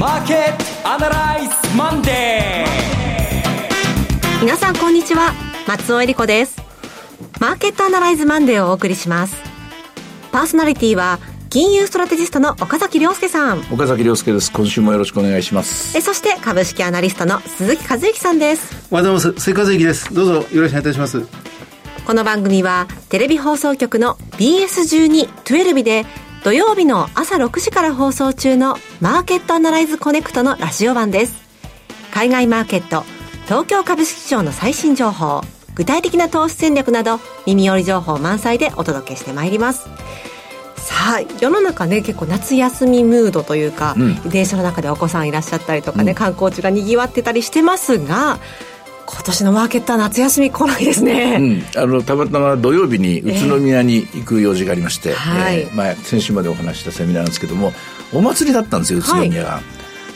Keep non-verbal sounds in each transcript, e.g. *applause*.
マーケットアナライズマンデー。皆さんこんにちは。松尾英里子です。マーケットアナライズマンデーをお送りします。パーソナリティは金融ストラテジストの岡崎良介さん。岡崎良介です。今週もよろしくお願いします。えそして株式アナリストの鈴木一之さんです。おはようございます。鈴木一之です。どうぞよろしくお願いいたします。この番組はテレビ放送局の BS12-12 で土曜日の朝6時から放送中のマーケットアナライズコネクトのラジオ版です。海外マーケット東京株式市場の最新情報具体的な投資戦略など耳寄り情報満載でお届けしてまいります。さあ世の中ね結構夏休みムードというか、うん、電車の中でお子さんいらっしゃったりとかね、うん、観光地がにぎわってたりしてますが今年のマーケットは夏休み来ないですね、うん、あのたまたま土曜日に宇都宮に行く用事がありまして、えー、えー、まあ、先週までお話したセミナーなんですけどもお祭りだったんですよ宇都宮が。はい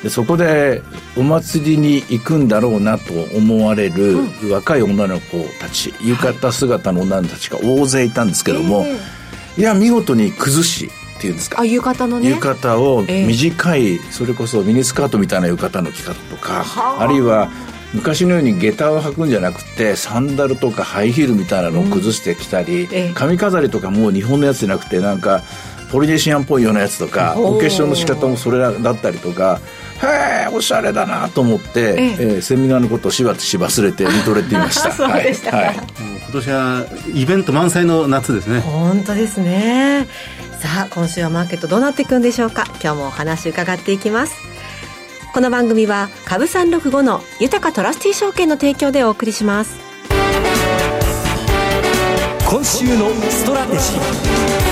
でそこでお祭りに行くんだろうなと思われる若い女の子たち、浴衣姿の女の子たちが大勢いたんですけども、えー、いや見事に崩しっていうんですか。あ浴衣のね。浴衣を短い、えー、それこそミニスカートみたいな浴衣の着方とかあるいは昔のように下駄を履くんじゃなくてサンダルとかハイヒールみたいなのを崩してきたり、うんえ。ー、髪飾りとかも日本のやつじゃなくてなんかポリネシアンっぽいようなやつとかお化粧の仕方もそれだったりとかへえおしゃれだなと思って、ええ。ー、セミナーのことをしばし忘れて *laughs* 見とれていました。*laughs* そうでした。はい、はい、今年はイベント満載の夏ですね。本当ですね。さあ今週はマーケットどうなっていくんでしょうか。今日もお話伺っていきますこの番組は株365の豊トラスティ証券の提供でお送りします。今週のストラテジー。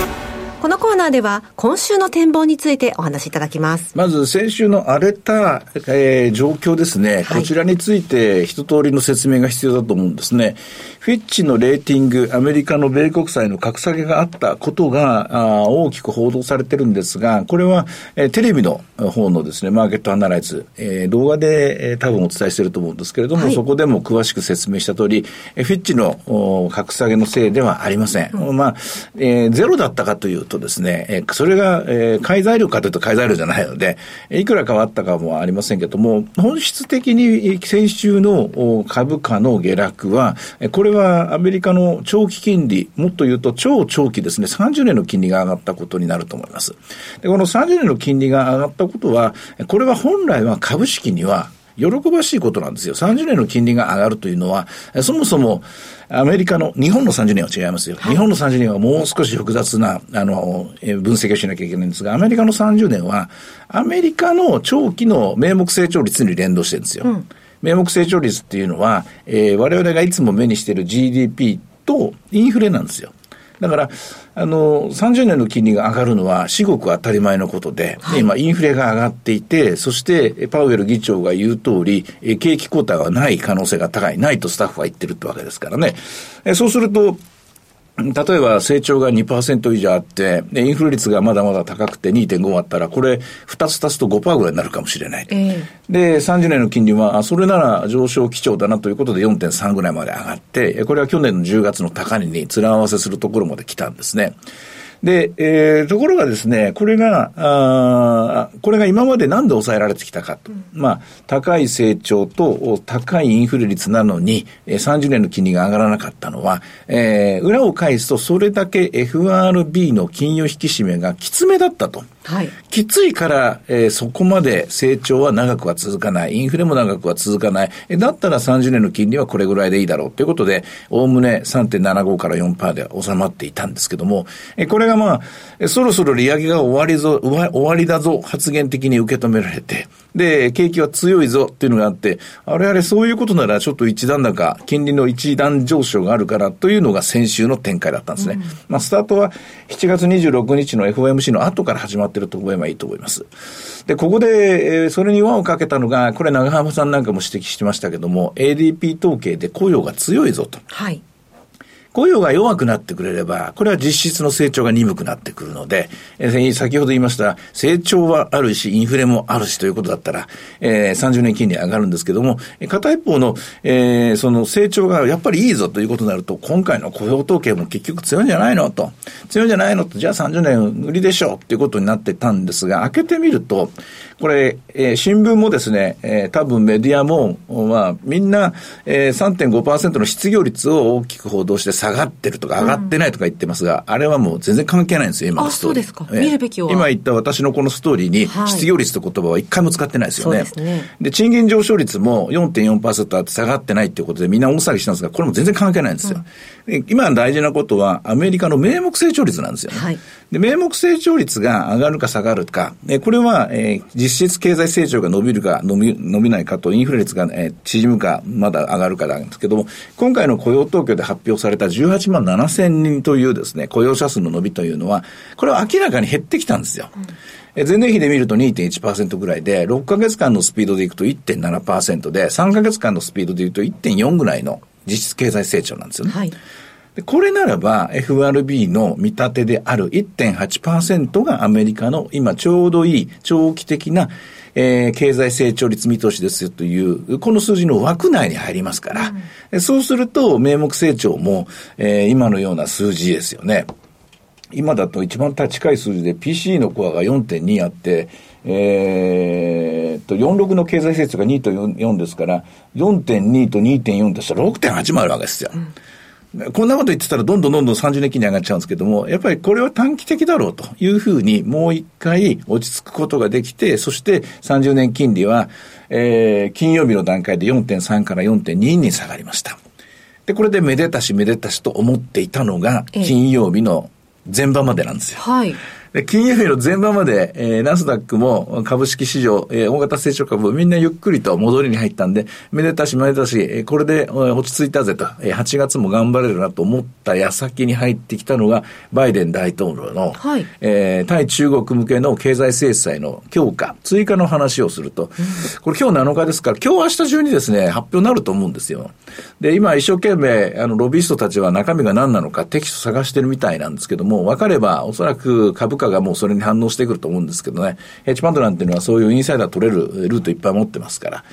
このコーナーでは今週の展望についてお話しいただきます。まず先週の荒れた、えー、状況ですね、はい、こちらについて一通りの説明が必要だと思うんですね。フィッチのレーティング、アメリカの米国債の格下げがあったことがあ大きく報道されてるんですが、これは、えー、テレビの方のですね、マーケットアナライズ、えー、動画で、えー、多分お伝えしていると思うんですけれども、はい、そこでも詳しく説明した通り、えー、フィッチの格下げのせいではありません。うん、まあ、えー、ゼロだったかというとですね、えー、それが、えー、買い材料かというと買い材料じゃないので、いくら変わったかもありませんけども、本質的に先週の株価の下落は、これはアメリカの長期金利、もっと言うと超長期ですね、30年の金利が上がったことになると思います。で、この30年の金利が上がったことは、これは本来は株式には喜ばしいことなんですよ。30年の金利が上がるというのは、そもそもアメリカの、日本の30年は違いますよ。日本の30年はもう少し複雑な、あの、分析をしなきゃいけないんですが、アメリカの30年は、アメリカの長期の名目成長率に連動してるんですよ。うん名目成長率っていうのは、えー、我々がいつも目にしている GDP とインフレなんですよ。だから、あの、30年の金利が上がるのは至極当たり前のことで、はい、今インフレが上がっていて、そしてパウエル議長が言う通り、景気後退はない可能性が高い、ないとスタッフは言ってるってわけですからね。そうすると、例えば成長が2%以上あって、インフレ率がまだまだ高くて2.5あったら、これ2つ足すと5%ぐらいになるかもしれない。えー、で、30年の金利は、それなら上昇基調だなということで4.3ぐらいまで上がって、これは去年の10月の高値に連合わせするところまで来たんですね。で、えー、ところがですね、これが、あこれが今までなんで抑えられてきたかと。うん、まあ、高い成長と高いインフレ率なのに、えー、30年の金利が上がらなかったのは、えー、裏を返すとそれだけ FRB の金融引き締めがきつめだったと。はい、きついから、えー、そこまで成長は長くは続かない。インフレも長くは続かない。えだったら30年の金利はこれぐらいでいいだろうということで、おおむね3.75から4%で収まっていたんですけども、えこれがまあ、そろそろ利上げが終わりぞ、終わりだぞ発言的に受け止められて、で、景気は強いぞっていうのがあって、あれあれそういうことならちょっと一段高、金利の一段上昇があるからというのが先週の展開だったんですね。うん、まあ、スタートは7月26日の FOMC の後から始まってると思えばいいと思います。で、ここで、えー、それに輪をかけたのが、これ長浜さんなんかも指摘してましたけども、ADP 統計で雇用が強いぞと。はい。雇用が弱くなってくれれば、これは実質の成長が鈍くなってくるので、えー、先ほど言いました、成長はあるし、インフレもあるしということだったら、えー、30年金利上がるんですけども、片一方の、えー、その成長がやっぱりいいぞということになると、今回の雇用統計も結局強いんじゃないの？と。強いんじゃないの？と、じゃあ30年売りでしょう。っていうことになってたんですが、開けてみると、これ、えー、新聞もですね、えー、多分メディアも、まあ、みんな、えー、3.5%の失業率を大きく報道して下がってるとか上がってないとか言ってますが、うん、あれはもう全然関係ないんですよ、今のストーリー。あ、そうですか。見るべきは。今言った私のこのストーリーに、失業率と言葉は一回も使ってないですよね。はい、そうですね。で、賃金上昇率も4.4%あって下がってないっていうことでみんな大騒ぎしたんですが、これも全然関係ないんですよ。うん、今大事なことは、アメリカの名目成長率なんですよね。はい、で、名目成長率が上がるか下がるか、えこれは、えー、実質経済成長が伸びるか伸び伸びないかと、インフレ率が、えー、縮むか、まだ上がるかなんですけども、今回の雇用統計で発表された18万7千人というですね、雇用者数の伸びというのは、これは明らかに減ってきたんですよ。うん前年比で見ると2.1%ぐらいで、6ヶ月間のスピードでいくと1.7%で、3ヶ月間のスピードでいうと1.4ぐらいの実質経済成長なんですよね。はいでこれならば FRB の見立てである1.8%がアメリカの今ちょうどいい長期的なえー、経済成長率見通しですよという、この数字の枠内に入りますから、うん、そうすると名目成長も、えー、今のような数字ですよね。今だと一番近い数字で PC のコアが4.2あって、えー、と、46の経済成長が2と 4, 4ですから、4.2と2.4としたら6.8もあるわけですよ。うんこんなこと言ってたらどんどんどんどん30年金利上がっちゃうんですけども、やっぱりこれは短期的だろうというふうにもう一回落ち着くことができて、そして30年金利は、えー、金曜日の段階で4.3から4.2に下がりました。で、これでめでたしめでたしと思っていたのが、金曜日の前場までなんですよ。はい。で、金曜日の前場まで、えー、ナスダックも株式市場、えー、大型成長株みんなゆっくりと戻りに入ったんで、めでたしめでたし、えー、これで、えー、落ち着いたぜと、えー、8月も頑張れるなと思った矢先に入ってきたのが、バイデン大統領の、はい、えー、対中国向けの経済制裁の強化、追加の話をすると、これ今日7日ですから、今日明日中にですね、発表になると思うんですよ。で、今一生懸命、あの、ロビーストたちは中身が何なのかテキスト探してるみたいなんですけども、分かれば、おそらく株価がもうそれに反応してくると思うんですけどね、ヘッジファンドなんていうのはそういうインサイダー取れるルートいっぱい持ってますから。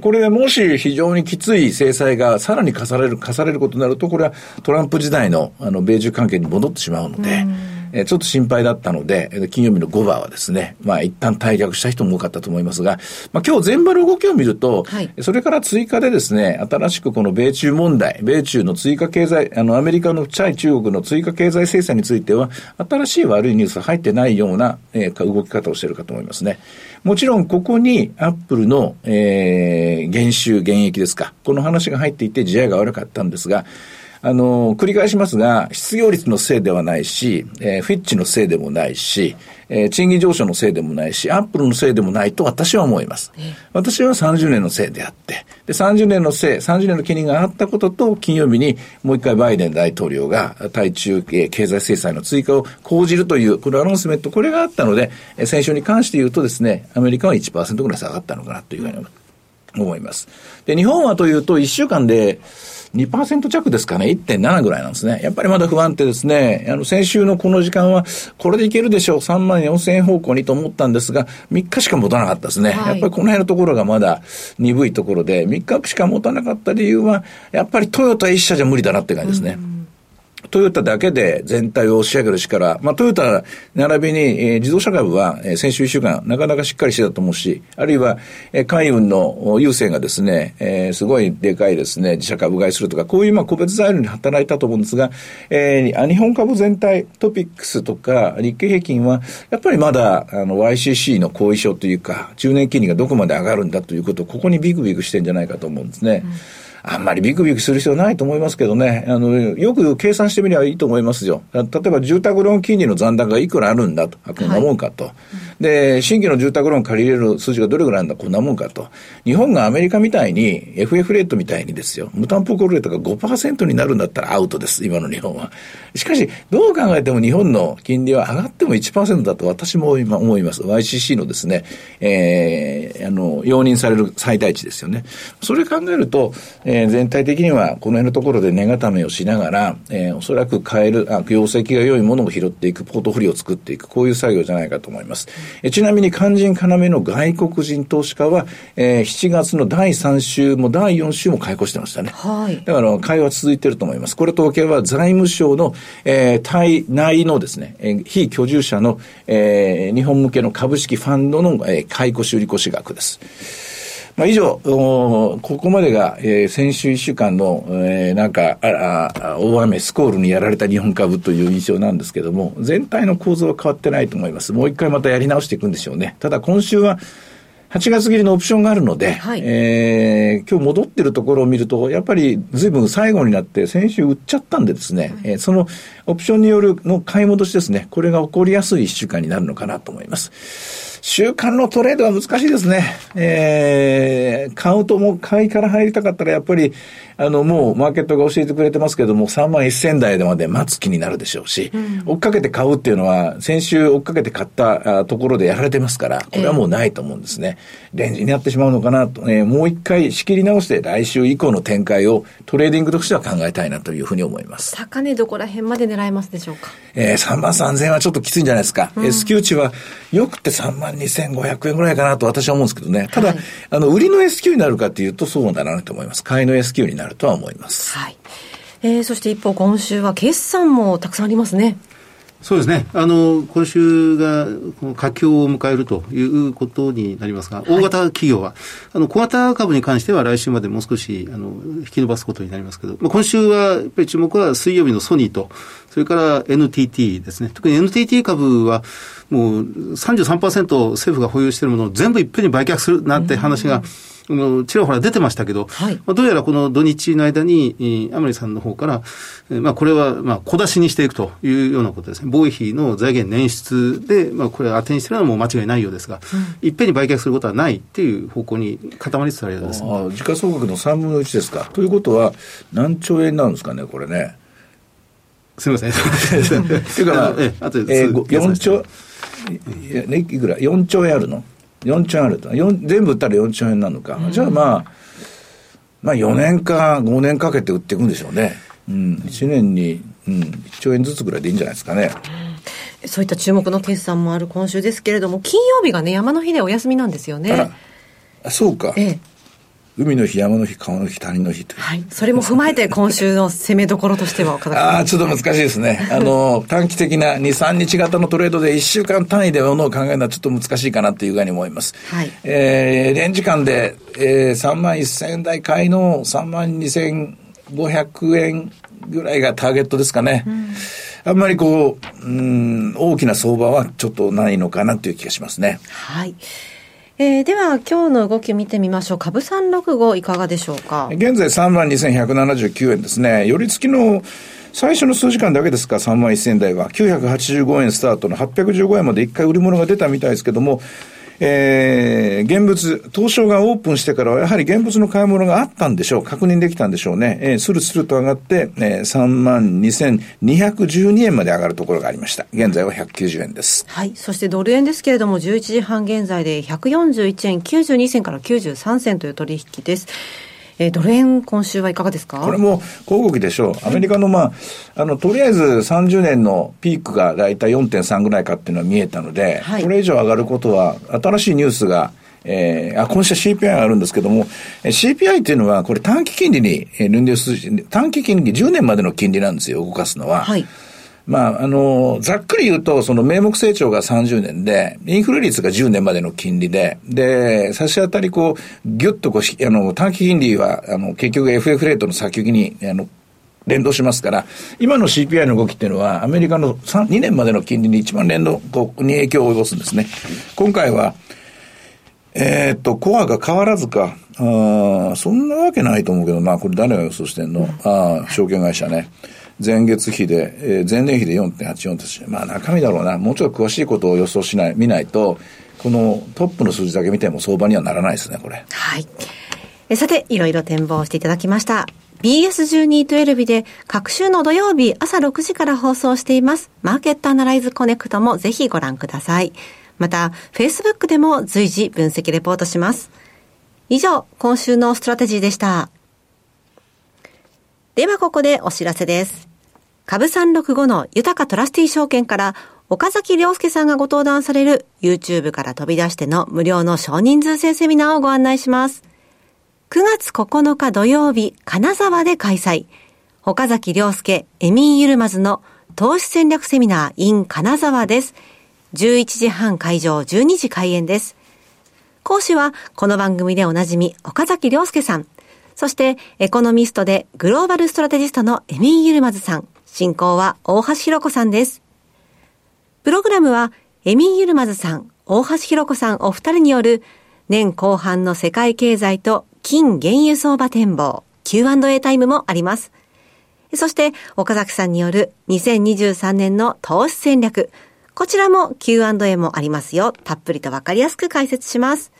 これもし非常にきつい制裁がさらに課される、課されることになると、これはトランプ時代のあの米中関係に戻ってしまうので、えちょっと心配だったので、金曜日の5番はですね、まあ一旦退却した人も多かったと思いますが、まあ今日全場の動きを見ると、はい、それから追加でですね、新しくこの米中問題、米中の追加経済、あのアメリカのチャイ中国の追加経済制裁については、新しい悪いニュース入ってないような、えー、動き方をしているかと思いますね。もちろんここにアップルの、えー、減収、減益ですか、この話が入っていて、地合が悪かったんですが、あの、繰り返しますが、失業率のせいではないし、えー、フィッチのせいでもないし、えー、賃金上昇のせいでもないし、アップルのせいでもないと私は思います。私は30年のせいであって、で、30年のせい、30年の金利が上がったことと、金曜日にもう一回バイデン大統領が対中経済制裁の追加を講じるという、これアナウンスメント、これがあったので、先週に関して言うとですね、アメリカは1%ぐらい下がったのかなというふうに思います。で、日本はというと、1週間で、2%弱ですかね、1.7ぐらいなんですね。やっぱりまだ不安定ですね。あの、先週のこの時間は、これでいけるでしょう、3万4000円方向にと思ったんですが、3日しか持たなかったですね。はい、やっぱりこの辺のところがまだ鈍いところで、3日しか持たなかった理由は、やっぱりトヨタ一社じゃ無理だなって感じですね。うんトヨタだけで全体を押し上げる力、まあ、トヨタ並びに、えー、自動車株は、えー、先週一週間、なかなかしっかりしてたと思うし、あるいは、えー、海運の優先がですね、えー、すごいでかいですね、自社株買いするとか、こういうまあ個別材料に働いたと思うんですが、えー、日本株全体、トピックスとか日経平均は、やっぱりまだ、あの、YCC の後遺症というか、10年金利がどこまで上がるんだということを、ここにビクビクしてんじゃないかと思うんですね。うんあんまりビクビクする必要ないと思いますけどね、あの、よく計算してみればいいと思いますよ。例えば住宅ローン金利の残高がいくらあるんだと、こんなもんかと。はい、で、新規の住宅ローン借りれる数字がどれぐらいなんだ、こんなもんかと。日本がアメリカみたいに、FF レートみたいにですよ、無担保コールレートが5%になるんだったらアウトです、今の日本は。しかし、どう考えても日本の金利は上がっても1%だと私も今思います。YCC のですね、えー、あの、容認される最大値ですよね。それ考えると、えー、え全体的にはこの辺のところで値固めをしながら、えー、おそらく買える、あ、業績が良いものを拾っていく、ポートフォリオを作っていく、こういう作業じゃないかと思います。えー、ちなみに肝心要の外国人投資家は、えー、7月の第3週も第4週も買い越してましたね。はい。だから、買いは続いてると思います。これ統計は財務省の、えー、対内のですね、えー、非居住者の、えー、日本向けの株式ファンドの、えー、買い越し売り越し額です。まあ、以上、ここまでが、えー、先週1週間の、えー、なんかああ、大雨、スコールにやられた日本株という印象なんですけども、全体の構造は変わってないと思います。もう一回またやり直していくんでしょうね。ただ今週は、8月切りのオプションがあるので、はい、えー、今日戻ってるところを見ると、やっぱり随分最後になって先週売っちゃったんでですね、はい、えー、そのオプションによるの買い戻しですね、これが起こりやすい1週間になるのかなと思います。週間のトレードは難しいですね。えー、買う人も買いから入りたかったら、やっぱり、あの、もうマーケットが教えてくれてますけども、3万1000台でまで待つ気になるでしょうし、うん、追っかけて買うっていうのは、先週追っかけて買ったところでやられてますから、これはもうないと思うんですね。えー、レンジになってしまうのかなと、えー、もう一回仕切り直して来週以降の展開をトレーディングとしては考えたいなというふうに思います。高値どこら辺まで狙えますでしょうか？えー、3万3000はちょっときついんじゃないですか。うん、S q 値はよくて3万万2500円ぐらいかなと私は思うんですけどね。ただ、はい、あの、売りの S q になるかっていうとそうならないと思います。買いの S q になるとは思います。はい。えー、そして一方今週は決算もたくさんありますね。そうですね。あの、今週が、この佳境を迎えるということになりますが、大型企業は、あの、小型株に関しては来週までもう少し、あの、引き伸ばすことになりますけど、まあ、今週は、やっぱり注目は水曜日のソニーと、それから NTT ですね。特に NTT 株は、もう33%政府が保有しているものを全部いっぺんに売却するなんて話が、うんのちらほら出てましたけど、はい、まあ、どうやらこの土日の間に、甘利さんの方から、まあ、これはまあ小出しにしていくというようなことですね、防衛費の財源捻出で、まあ、これ当てにしてるのはもう間違いないようですが、うん、いっぺんに売却することはないっていう方向に固まりつつあるようです、ね、時価総額の3分の1ですか。ということは、何兆円なんですかね、これね。すみません。*laughs* というか、*laughs* えあとで、えー、4兆、いくら ?4 兆円あるの？4兆円あると。全部売ったら4兆円なのか。うん、じゃあまあ、まあ4年か5年かけて売っていくんでしょうね。うん。1年に、うん、1兆円ずつぐらいでいいんじゃないですかね。そういった注目の決算もある今週ですけれども、金曜日がね、山の日でお休みなんですよね。あそうか。ええ。海の日、山の日、川の日、谷の日とはい。それも踏まえて、*laughs* 今週の攻めどころとしては、ああ、ちょっと難しいですね。*laughs* あの、短期的な2、3日型のトレードで1週間単位でものを考えるのはちょっと難しいかなというふうに思います。はい。えー、レンジ間で、えー、3万1000円台買いの3万2500円ぐらいがターゲットですかね。うんあんまりこう、うん、大きな相場はちょっとないのかなという気がしますね。はい。えー、では今日の動き見てみましょう。株365いかがでしょうか？現在3万2179円ですね。寄り付きの最初の数時間だけですか、3万1000台は。985円スタートの815円まで一回売り物が出たみたいですけども、えー、現物、東証がオープンしてからはやはり現物の買い物があったんでしょう。確認できたんでしょうね。えー、スルスルと上がって、えー、3万2212円まで上がるところがありました。現在は190円です。はい。そしてドル円ですけれども、11時半現在で141円92銭から93銭という取引です。えー、ドル円、今週はいかがですか？これも小動きでしょう。アメリカの、まあ、あの、とりあえず30年のピークが大体4.3ぐらいかっていうのは見えたので、はい、これ以上上がることは、新しいニュースが、えー、あ、今週 CPI があるんですけども、CPI っていうのは、これ短期金利に連動する、短期金利10年までの金利なんですよ、動かすのは。はい。まあ、あの、ざっくり言うと、その名目成長が30年で、インフレ率が10年までの金利で、で、差し当たりこう、ぎゅっとこう、あの、短期金利は、あの、結局 FF レートの先行きに、あの、連動しますから、今の CPI の動きっていうのは、アメリカの2年までの金利に一番連動こうに影響を及ぼすんですね。今回は、えー、っと、コアが変わらずか、あそんなわけないと思うけどな、これ誰が予想してんの？あ、あ証券会社ね。前月比で、えー、前年比で4.84ですし、まあ中身だろうな、もうちょっと詳しいことを予想しない、見ないと、このトップの数字だけ見ても相場にはならないですね、これ。はい。えさて、いろいろ展望していただきました。BS1212 で各週の土曜日朝6時から放送しています。マーケットアナライズコネクトもぜひご覧ください。また、Facebook でも随時分析レポートします。以上、今週のストラテジーでした。ではここでお知らせです。株365の豊かトラスティー証券から岡崎良介さんがご登壇される YouTube から飛び出しての無料の少人数制セミナーをご案内します。9月9日土曜日、金沢で開催。岡崎良介、エミン・ユルマズの投資戦略セミナー in 金沢です。11時半会場、12時開演です。講師は、この番組でおなじみ、岡崎良介さん。そして、エコノミストでグローバルストラテジストのエミン・ユルマズさん。進行は大橋弘子さんです。プログラムは、エミン・ユルマズさん、大橋弘子さんお二人による、年後半の世界経済と金原油相場展望、Q&A タイムもあります。そして、岡崎さんによる2023年の投資戦略。こちらも Q&A もありますよ。たっぷりとわかりやすく解説します。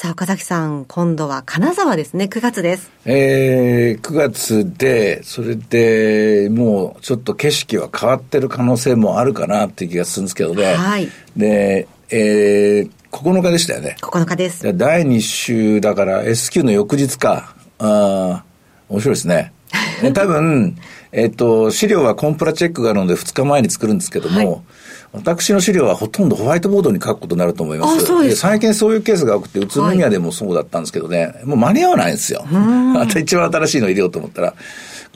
さあ、岡崎さん、今度は金沢ですね。9月です。えー、9月で、それでもうちょっと景色は変わってる可能性もあるかなっていう気がするんですけどね。はい。で、えー、9日でしたよね。9日です。で第2週だから S q の翌日か。あー面白いですね。*laughs* え多分、えっと、資料はコンプラチェックがあるので2日前に作るんですけども、はい私の資料はほとんどホワイトボードに書くことになると思います。あそうですか最近そういうケースが多くて、宇都宮でもそうだったんですけどね、もう間に合わないんですよ。あと *laughs* 一番新しいの入れようと思ったら、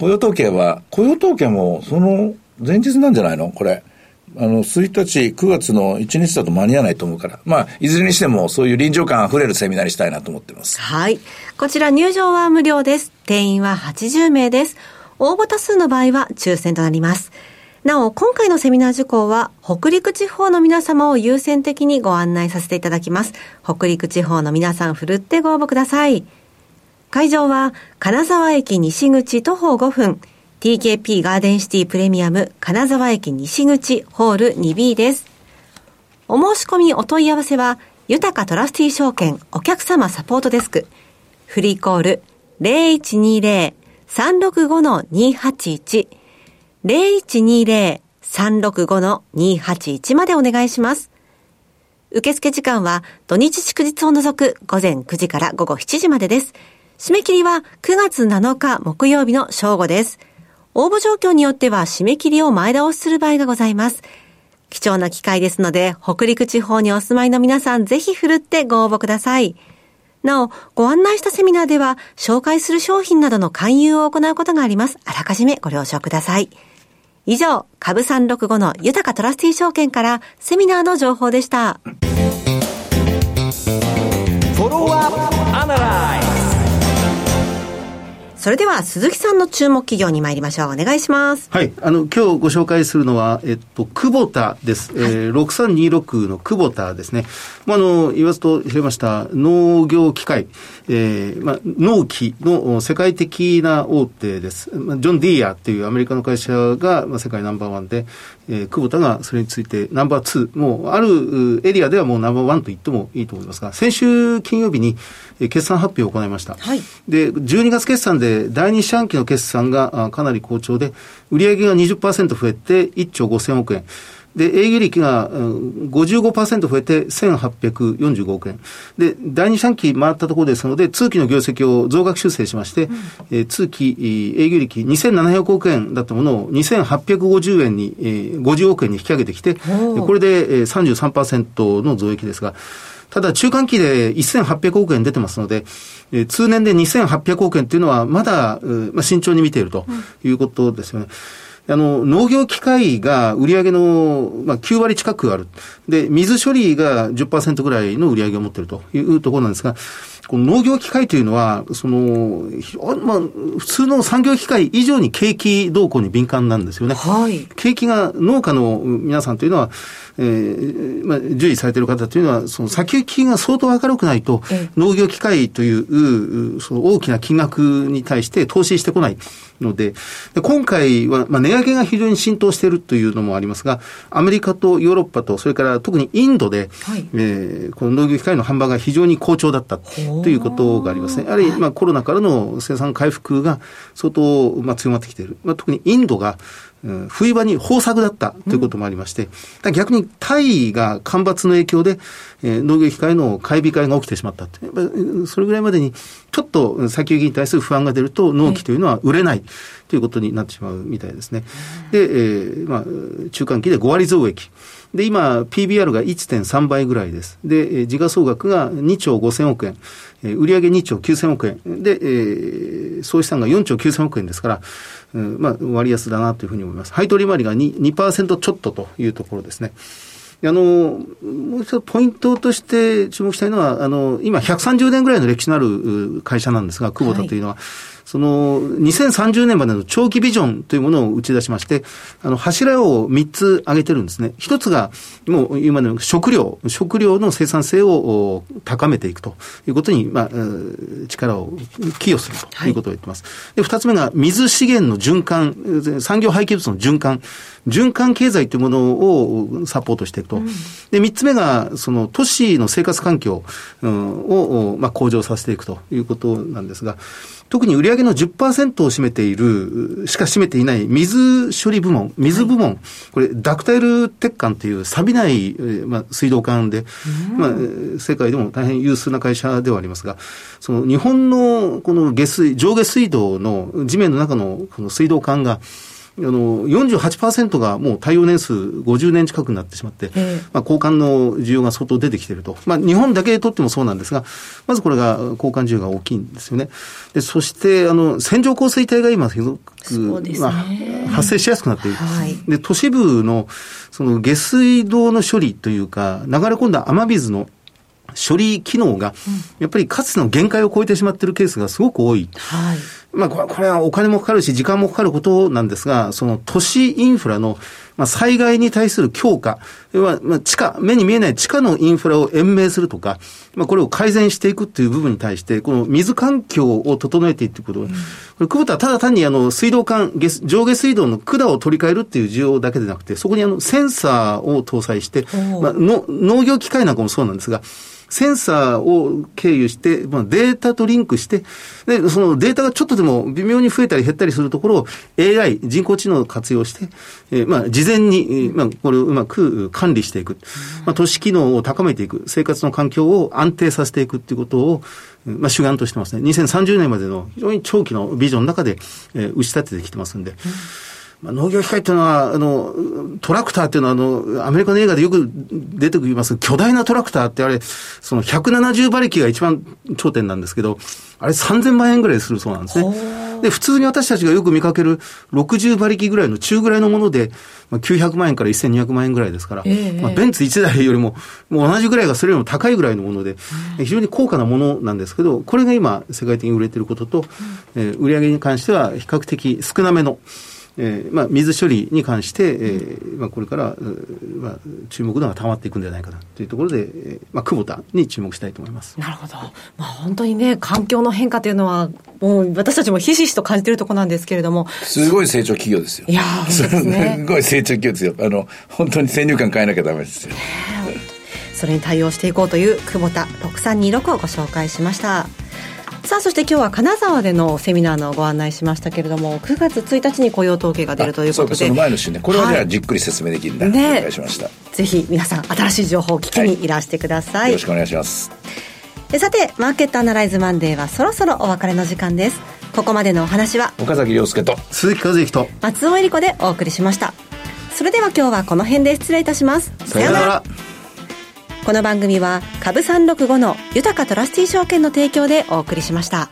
雇用統計は、雇用統計もその前日なんじゃないの？これ。あの、1日、9月の1日だと間に合わないと思うから。まあ、いずれにしてもそういう臨場感あふれるセミナーにしたいなと思ってます。はい。こちら入場は無料です。定員は80名です。応募多数の場合は抽選となります。なお、今回のセミナー受講は、北陸地方の皆様を優先的にご案内させていただきます。北陸地方の皆さん、ふるってご応募ください。会場は、金沢駅西口徒歩5分、TKP ガーデンシティプレミアム金沢駅西口ホール 2B です。お申し込みお問い合わせは、豊かトラスティ証券お客様サポートデスク、フリーコール0120-365-281 0120-365-281までお願いします。受付時間は土日祝日を除く午前9時から午後7時までです。締め切りは9月7日木曜日の正午です。応募状況によっては締め切りを前倒しする場合がございます。貴重な機会ですので、北陸地方にお住まいの皆さんぜひ振るってご応募ください。なお、ご案内したセミナーでは、紹介する商品などの勧誘を行うことがあります。あらかじめご了承ください。以上、株365の豊かトラスティ証券からセミナーの情報でした。それでは、鈴木さんの注目企業に参りましょう。お願いします。はい。あの、今日ご紹介するのは、えっと、久保田です。えー、6326の久保田ですね。まあ、あの、言わずと知れました農業機械、えー、まあ、農機の世界的な大手です。まあ、ジョン・ディーアっていうアメリカの会社が、まあ、世界ナンバーワンで、えー、久保田がそれについてナンバーツー、もう、あるエリアではもうナンバーワンと言ってもいいと思いますが、先週金曜日に、えー決算発表を行いました。はいで、12月決算で第2四半期の決算があかなり好調で、売上が20%増えて1兆5000億円。で、営業利益がうん55%増えて1845億円。で、第2四半期回ったところですので、通期の業績を増額修正しまして、えー通期えー営業利益2700億円だったものを2850円に、えー50億円に引き上げてきて、これでえー33%の増益ですが、ただ中間期で1800億円出てますので、えー通年で2800億円っていうのはまだ、まあ、慎重に見ているということですよね。あの、農業機械が売上の、まあ、9割近くある。で、水処理が10%ぐらいの売上を持っているというところなんですが、この農業機械というのは、その、ひまあ、普通の産業機械以上に景気動向に敏感なんですよね。はい。景気が農家の皆さんというのは、えーまあ、従事されている方というのは、その先行きが相当明るくないとええ、農業機械という、うその大きな金額に対して投資してこないので、で今回は、まあ、値上げが非常に浸透しているというのもありますが、アメリカとヨーロッパと、それから特にインドで、はいえーこの農業機械の販売が非常に好調だったということがありますね。やはり、まあ、コロナからの生産回復が相当、まあ、強まってきている。まあ、特にインドが、うん冬場に豊作だったということもありまして、逆にタイが干ばつの影響で、えー農業機械の買い控えが起きてしまった。っぱそれぐらいまでに、ちょっと先行きに対する不安が出ると、納期というのは売れないということになってしまうみたいですね。で、えーまあ、中間期で5割増益。で、今、PBR が1.3倍ぐらいです。で、時価総額が2兆5000億円。売上2兆9000億円。で、えー総資産が4兆9000億円ですから、うんまあ、割安だなというふうに思います。配当利回りが 2%, 2ちょっとというところですね。あの、もう一つポイントとして注目したいのは、あの、今130年ぐらいの歴史のあるう会社なんですが、久保田というのは、その、2030年までの長期ビジョンというものを打ち出しまして、あの、柱を3つ挙げてるんですね。一つが、もう今の食料、食料の生産性をお高めていくということに、まあ、う力を寄与するということを言ってます。で、二つ目が水資源の循環、産業廃棄物の循環、循環経済というものをサポートしていくと。で、三つ目が、その都市の生活環境うんを、まあ、向上させていくということなんですが、特に売上の10%を占めている、しか占めていない水処理部門、水部門、これ、ダクタイル鉄管という錆びない、えーまあ、水道管で、まあ、えー世界でも大変有数な会社ではありますが、その日本のこの下水、上下水道の地面の中のこの水道管が、あの、48%がもう耐用年数50年近くになってしまって、ええまあ、交換の需要が相当出てきていると。まあ、日本だけでとってもそうなんですが、まずこれが交換需要が大きいんですよね。で、そして、あの、線状降水帯が今、すごく、ねまあ、発生しやすくなっている。はいで、都市部の、その下水道の処理というか、流れ込んだ雨水の処理機能が、やっぱりかつての限界を超えてしまっているケースがすごく多い。はい。まあ、これはお金もかかるし、時間もかかることなんですが、その都市インフラの、まあ、災害に対する強化、要は、まあ、地下、目に見えない地下のインフラを延命するとか、まあ、これを改善していくっていう部分に対して、この水環境を整えていくこと、これ、久保田はただ単にあの、水道管、上下水道の管を取り替えるっていう需要だけでなくて、そこにあの、センサーを搭載して、まあ、の農業機械なんかもそうなんですが、センサーを経由して、まあ、データとリンクして、で、そのデータがちょっとでも微妙に増えたり減ったりするところを AI、人工知能を活用して、えーまあ、事前に、まあ、これをうまく管理していく。まあ、都市機能を高めていく。生活の環境を安定させていくっていうことを、まあ、主眼としてますね。2030年までの非常に長期のビジョンの中で、えー打ち立ててきてますんで。まあ、農業機械っていうのは、あの、トラクターっていうのは、あの、アメリカの映画でよく出てくります巨大なトラクターってあれ、その170馬力が一番頂点なんですけど、あれ3000万円ぐらいするそうなんですね。で、普通に私たちがよく見かける60馬力ぐらいの中ぐらいのもので、まあ、900万円から1200万円ぐらいですから、ええまあ、ベンツ1台よりも、もう同じぐらいがそれよりも高いぐらいのもので、非常に高価なものなんですけど、これが今、世界的に売れていることと、えー売上に関しては比較的少なめの、えーまあ、水処理に関して、えーまあ、これから、まあ、注目度が高まっていくんじゃないかなというところで、えーまあ、久保田に注目したいと思います。なるほど。まあ本当にね、環境の変化というのは、もう私たちもひしひしと感じているところなんですけれども、すごい成長企業ですよ。いやすねすごい成長企業ですよ。あの、本当に先入観変えなきゃダメですよ。それに対応していこうという久保田6326をご紹介しました。さあ、そして今日は金沢でのセミナーのご案内しましたけれども、9月1日に雇用統計が出るということで。あその前の週ね。これはじゃはいあじっくり説明できるんだ。ねお願いしました。よぜひ皆さん新しい情報を聞きにいらしてください。ろしくお願いします。でさて、マーケットアナライズマンデーはそろそろお別れの時間です。ここまでのお話は岡崎亮介と。鈴木和之と、松尾恵理子でお送りしました。それでは今日はこの辺で失礼いたします。さようなら。この番組は株365の豊かトラスティ証券の提供でお送りしました。